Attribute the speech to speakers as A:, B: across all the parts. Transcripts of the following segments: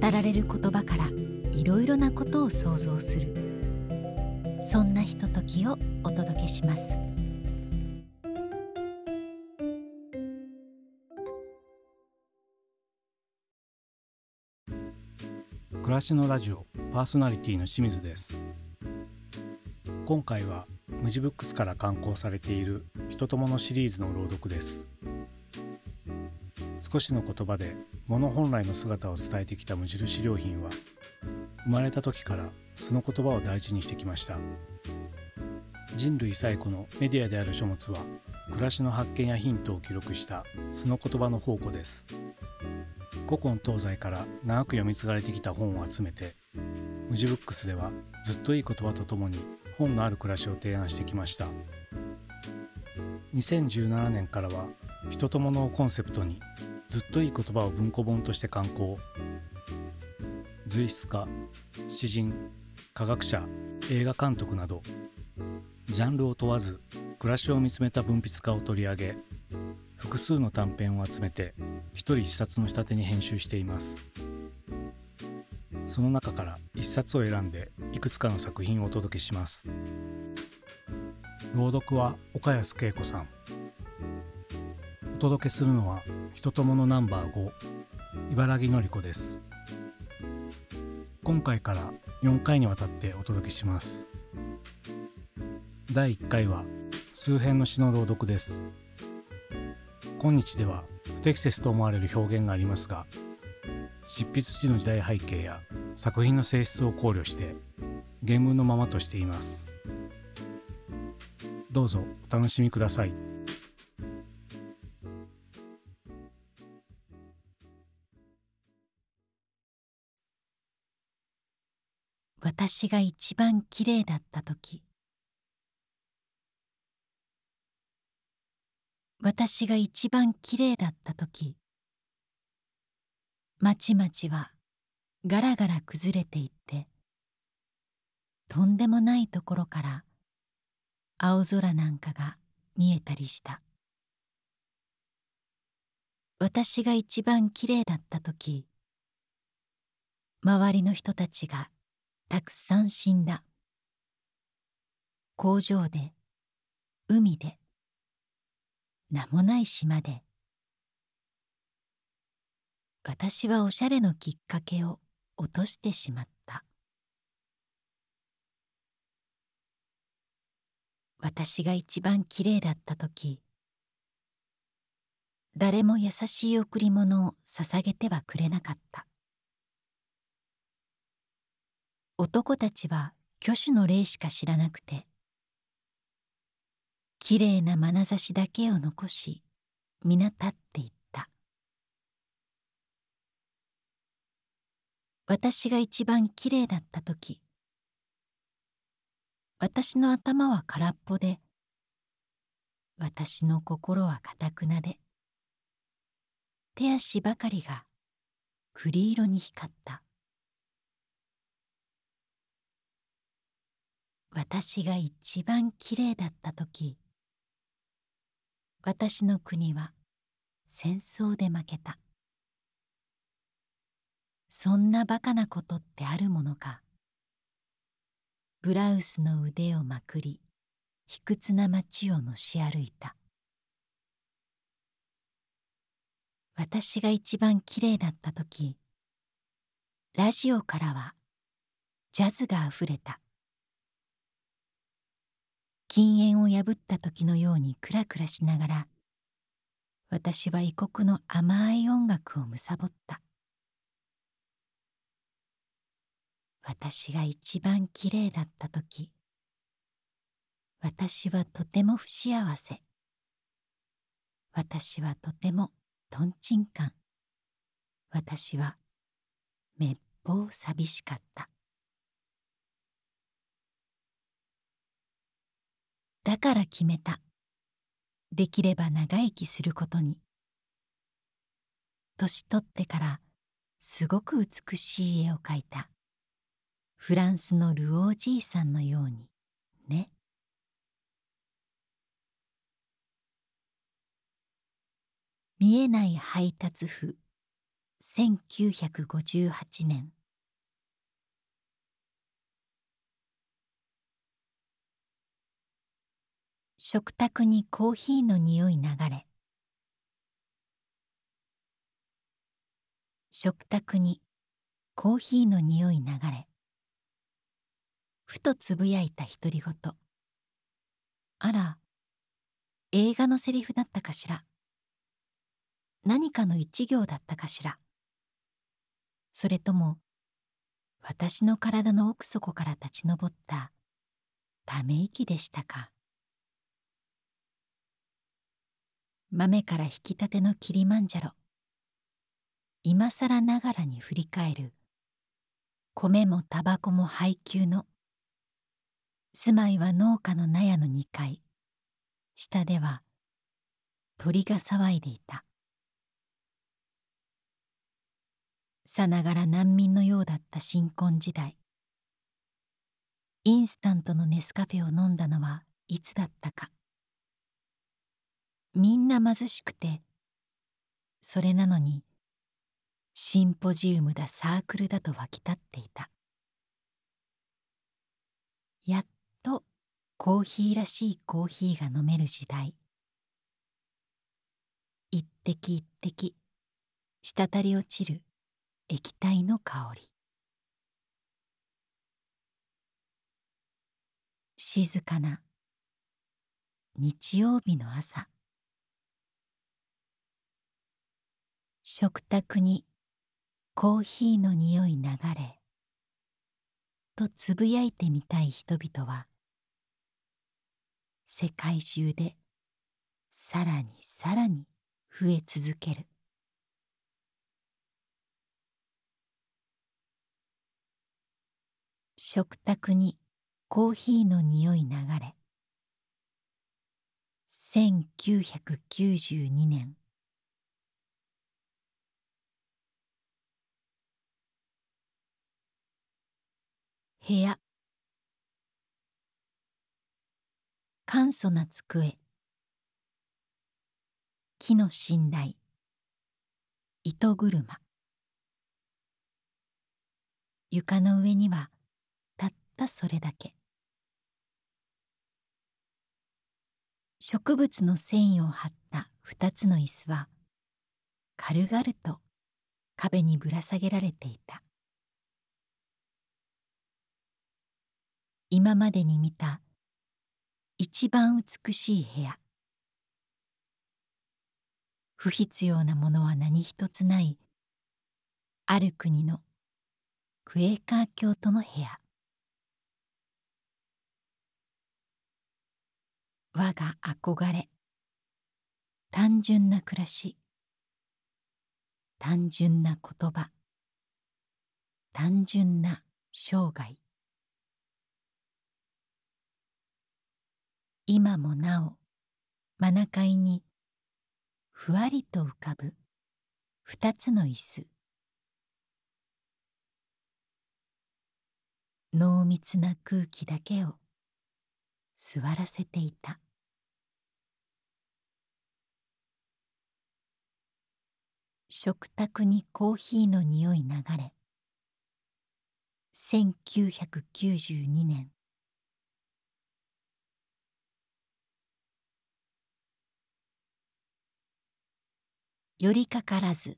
A: 語られる言葉からいろいろなことを想像する。そんなひとときをお届けします。
B: 暮らしのラジオパーソナリティの清水です。今回は無地ブックスから刊行されている人と物シリーズの朗読です。少しの言葉で物本来の姿を伝えてきた無印良品は生まれた時から素の言葉を大事にしてきました。人類最古のメディアである書物は暮らしの発見やヒントを記録した素の言葉の宝庫です。古今東西から長く読み継がれてきた本を集めて無地ブックスではずっといい言葉とともに本のある暮らしを提案してきました。2017年からは人と物をコンセプトにずっといい言葉を文庫本として刊行。随筆家詩人科学者映画監督などジャンルを問わず暮らしを見つめた文筆家を取り上げ複数の短編を集めて一人一冊の仕立てに編集しています。その中から一冊を選んでいくつかの作品をお届けします。朗読は岡安恵子さん。お届けするのは人とものナンバー5茨城のり子です。今回から4回にわたってお届けします。第1回は数編の詩の朗読です。今日では不適切と思われる表現がありますが執筆時の時代背景や作品の性質を考慮して原文のままとしています。どうぞお楽しみください。
A: 私が一番きれいだった時。私が一番きれいだった時。まちまちはガラガラ崩れていってとんでもないところから青空なんかが見えたりした。私が一番きれいだった時周りの人たちがたくさん死んだ。工場で海で名もない島で。私はおしゃれのきっかけを落としてしまった。私が一番きれいだった時誰も優しい贈り物を捧げてはくれなかった。男たちは挙手の礼しか知らなくてきれいな眼差しだけを残し皆立っていった。私が一番きれいだった時私の頭は空っぽで私の心はかたくなで手足ばかりが栗色に光った。私が一番きれいだった時私の国は戦争で負けた。そんなバカなことってあるものか。ブラウスの腕をまくり卑屈な街をのし歩いた。私が一番きれいだった時ラジオからはジャズがあふれた。禁煙を破った時のようにクラクラしながら私は異国の甘い音楽をむさぼった。私が一番きれいだった時私はとても不幸せ。私はとてもとんちんかん。私はめっぽう寂しかった。だから決めた。できれば長生きすることに。年取ってからすごく美しい絵を描いた。フランスのルオーじいさんのように。ね。見えない配達婦。1958年。食卓にコーヒーの匂い流れ。食卓にコーヒーの匂い流れ。ふとつぶやいた独り言。あら映画のセリフだったかしら。何かの一行だったかしら。それとも私の体の奥底から立ち上ったため息でしたか。豆から引きたてのキリマンジャロ今更ながらに振り返る。米もタバコも配給の。住まいは農家の納屋の2階。下では鳥が騒いでいた。さながら難民のようだった新婚時代。インスタントのネスカフェを飲んだのはいつだったか。みんな貧しくてそれなのにシンポジウムだサークルだと沸き立っていた。やっとコーヒーらしいコーヒーが飲める時代。一滴一滴滴り落ちる液体の香り。静かな日曜日の朝。食卓にコーヒーの匂い流れとつぶやいてみたい人々は世界中でさらにさらに増え続ける。食卓にコーヒーの匂い流れ1992年部屋。簡素な机。木の寝台糸車。床の上にはたったそれだけ。植物の繊維を張った二つの椅子は軽々と壁にぶら下げられていた。今までに見た一番美しい部屋。不必要なものは何一つないある国のクエーカー教徒の部屋。我が憧れ単純な暮らし単純な言葉単純な生涯。今もなお真中井にふわりと浮かぶ二つの椅子。濃密な空気だけを座らせていた。食卓にコーヒーの匂い流れ1992年。寄りかからず。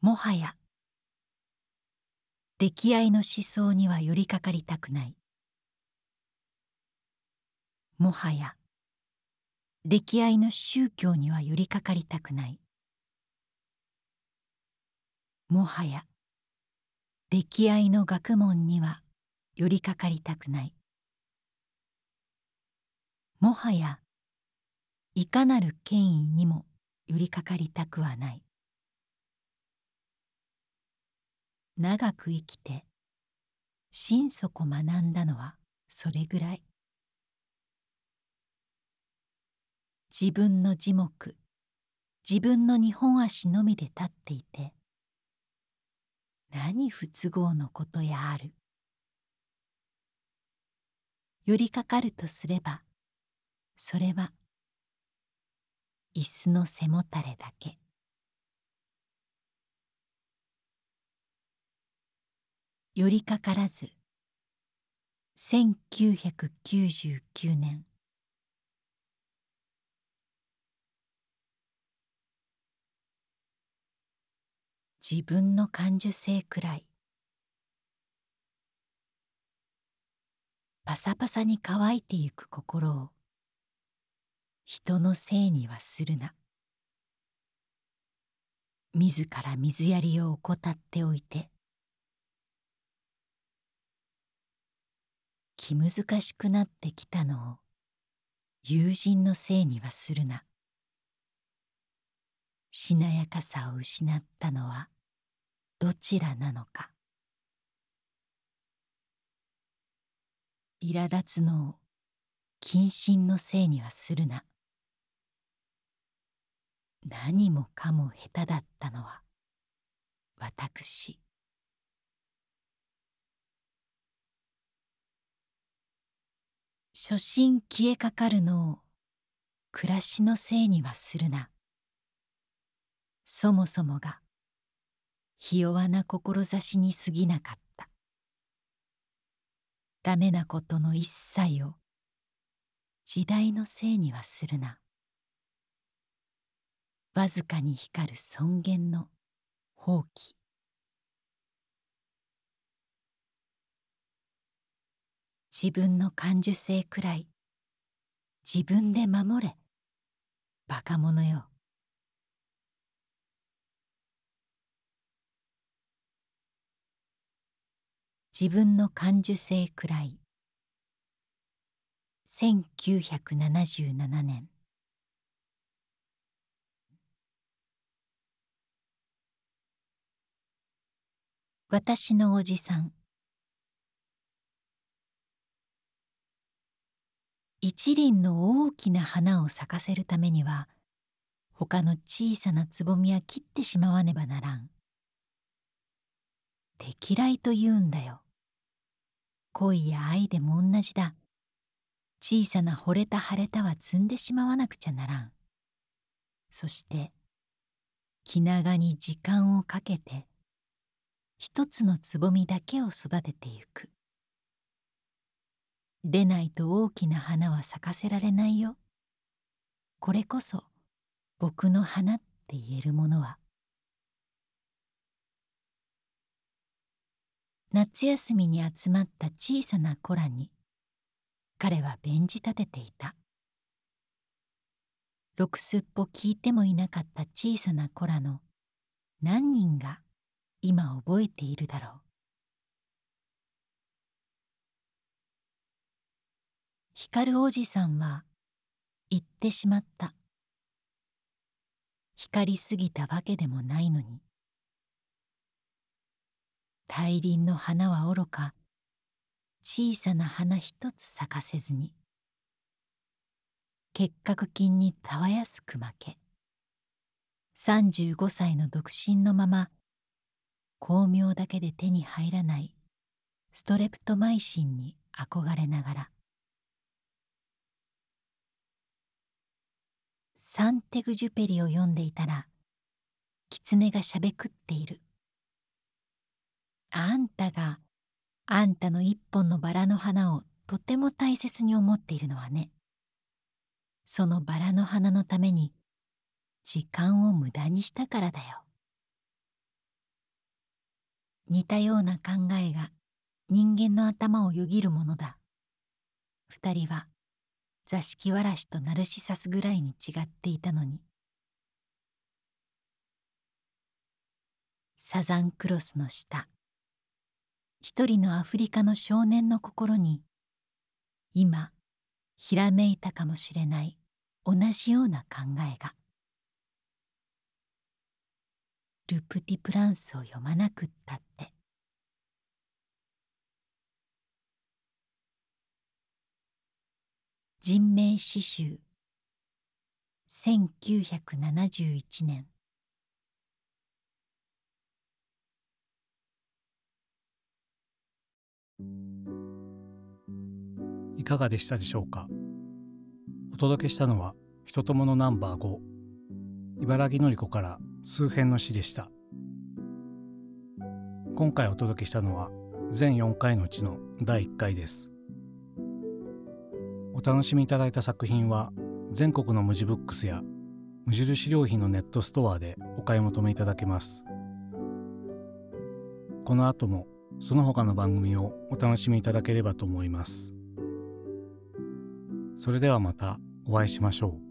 A: もはや出来合いの思想には寄りかかりたくない。もはや出来合いの宗教には寄りかかりたくない。もはや出来合いの学問には寄りかかりたくない。もはやいかなる権威にも寄りかかりたくはない。長く生きて心底学んだのはそれぐらい。自分の字目自分の二本足のみで立っていて何不都合のことやある。寄りかかるとすればそれは椅子の背もたれだけ。寄りかからず1999年。自分の感受性くらいパサパサに乾いてゆく心を人のせいにはするな。自ら水やりを怠っておいて気難しくなってきたのを友人のせいにはするな。しなやかさを失ったのはどちらなのか。苛立つのを謹慎のせいにはするな。何もかも下手だったのは私。初心消えかかるのを暮らしのせいにはするな。そもそもがひ弱な志に過ぎなかった。ダメなことの一切を時代のせいにはするな。わずかに光る尊厳の放棄自分の感受性くらい自分で守れバカ者よ。自分の感受性くらい。1977年。私のおじさん一輪の大きな花を咲かせるためには他の小さなつぼみは切ってしまわねばならん。手嫌いと言うんだよ。恋や愛でも同じだ。小さな惚れた腫れたは摘んでしまわなくちゃならん。そして気長に時間をかけて一つのつぼみだけを育ててゆく。出ないと大きな花は咲かせられないよ。これこそ僕の花って言えるものは。夏休みに集まった小さな子らに彼は弁じ立てていた。六すっぽ聞いてもいなかった小さな子らの何人が今覚えているだろう。光るおじさんは言ってしまった。光りすぎたわけでもないのに。大輪の花はおろか小さな花一つ咲かせずに。結核菌にたわやすく負け35歳の独身のまま巧妙だけで手に入らないストレプトマイシンに憧れながら。サンテグジュペリを読んでいたら狐がしゃべくっている。あんたがあんたの一本のバラの花をとても大切に思っているのはね。そのバラの花のために時間を無駄にしたからだよ。似たような考えが人間の頭をよぎるものだ。二人は座敷わらしとナルシサスぐらいに違っていたのに。サザンクロスの下。一人のアフリカの少年の心に今ひらめいたかもしれない同じような考えが。ルプティプランスを読まなくったって。人名詩集。1971年。
B: いかがでしたでしょうか。お届けしたのは「人友のナンバー5」茨城のり子から数編の詩でした。今回お届けしたのは全4回のうちの第1回です。お楽しみいただいた作品は全国の無地ブックスや無印良品のネットストアでお買い求めいただけます。この後もその他の番組をお楽しみいただければと思います。それではまたお会いしましょう。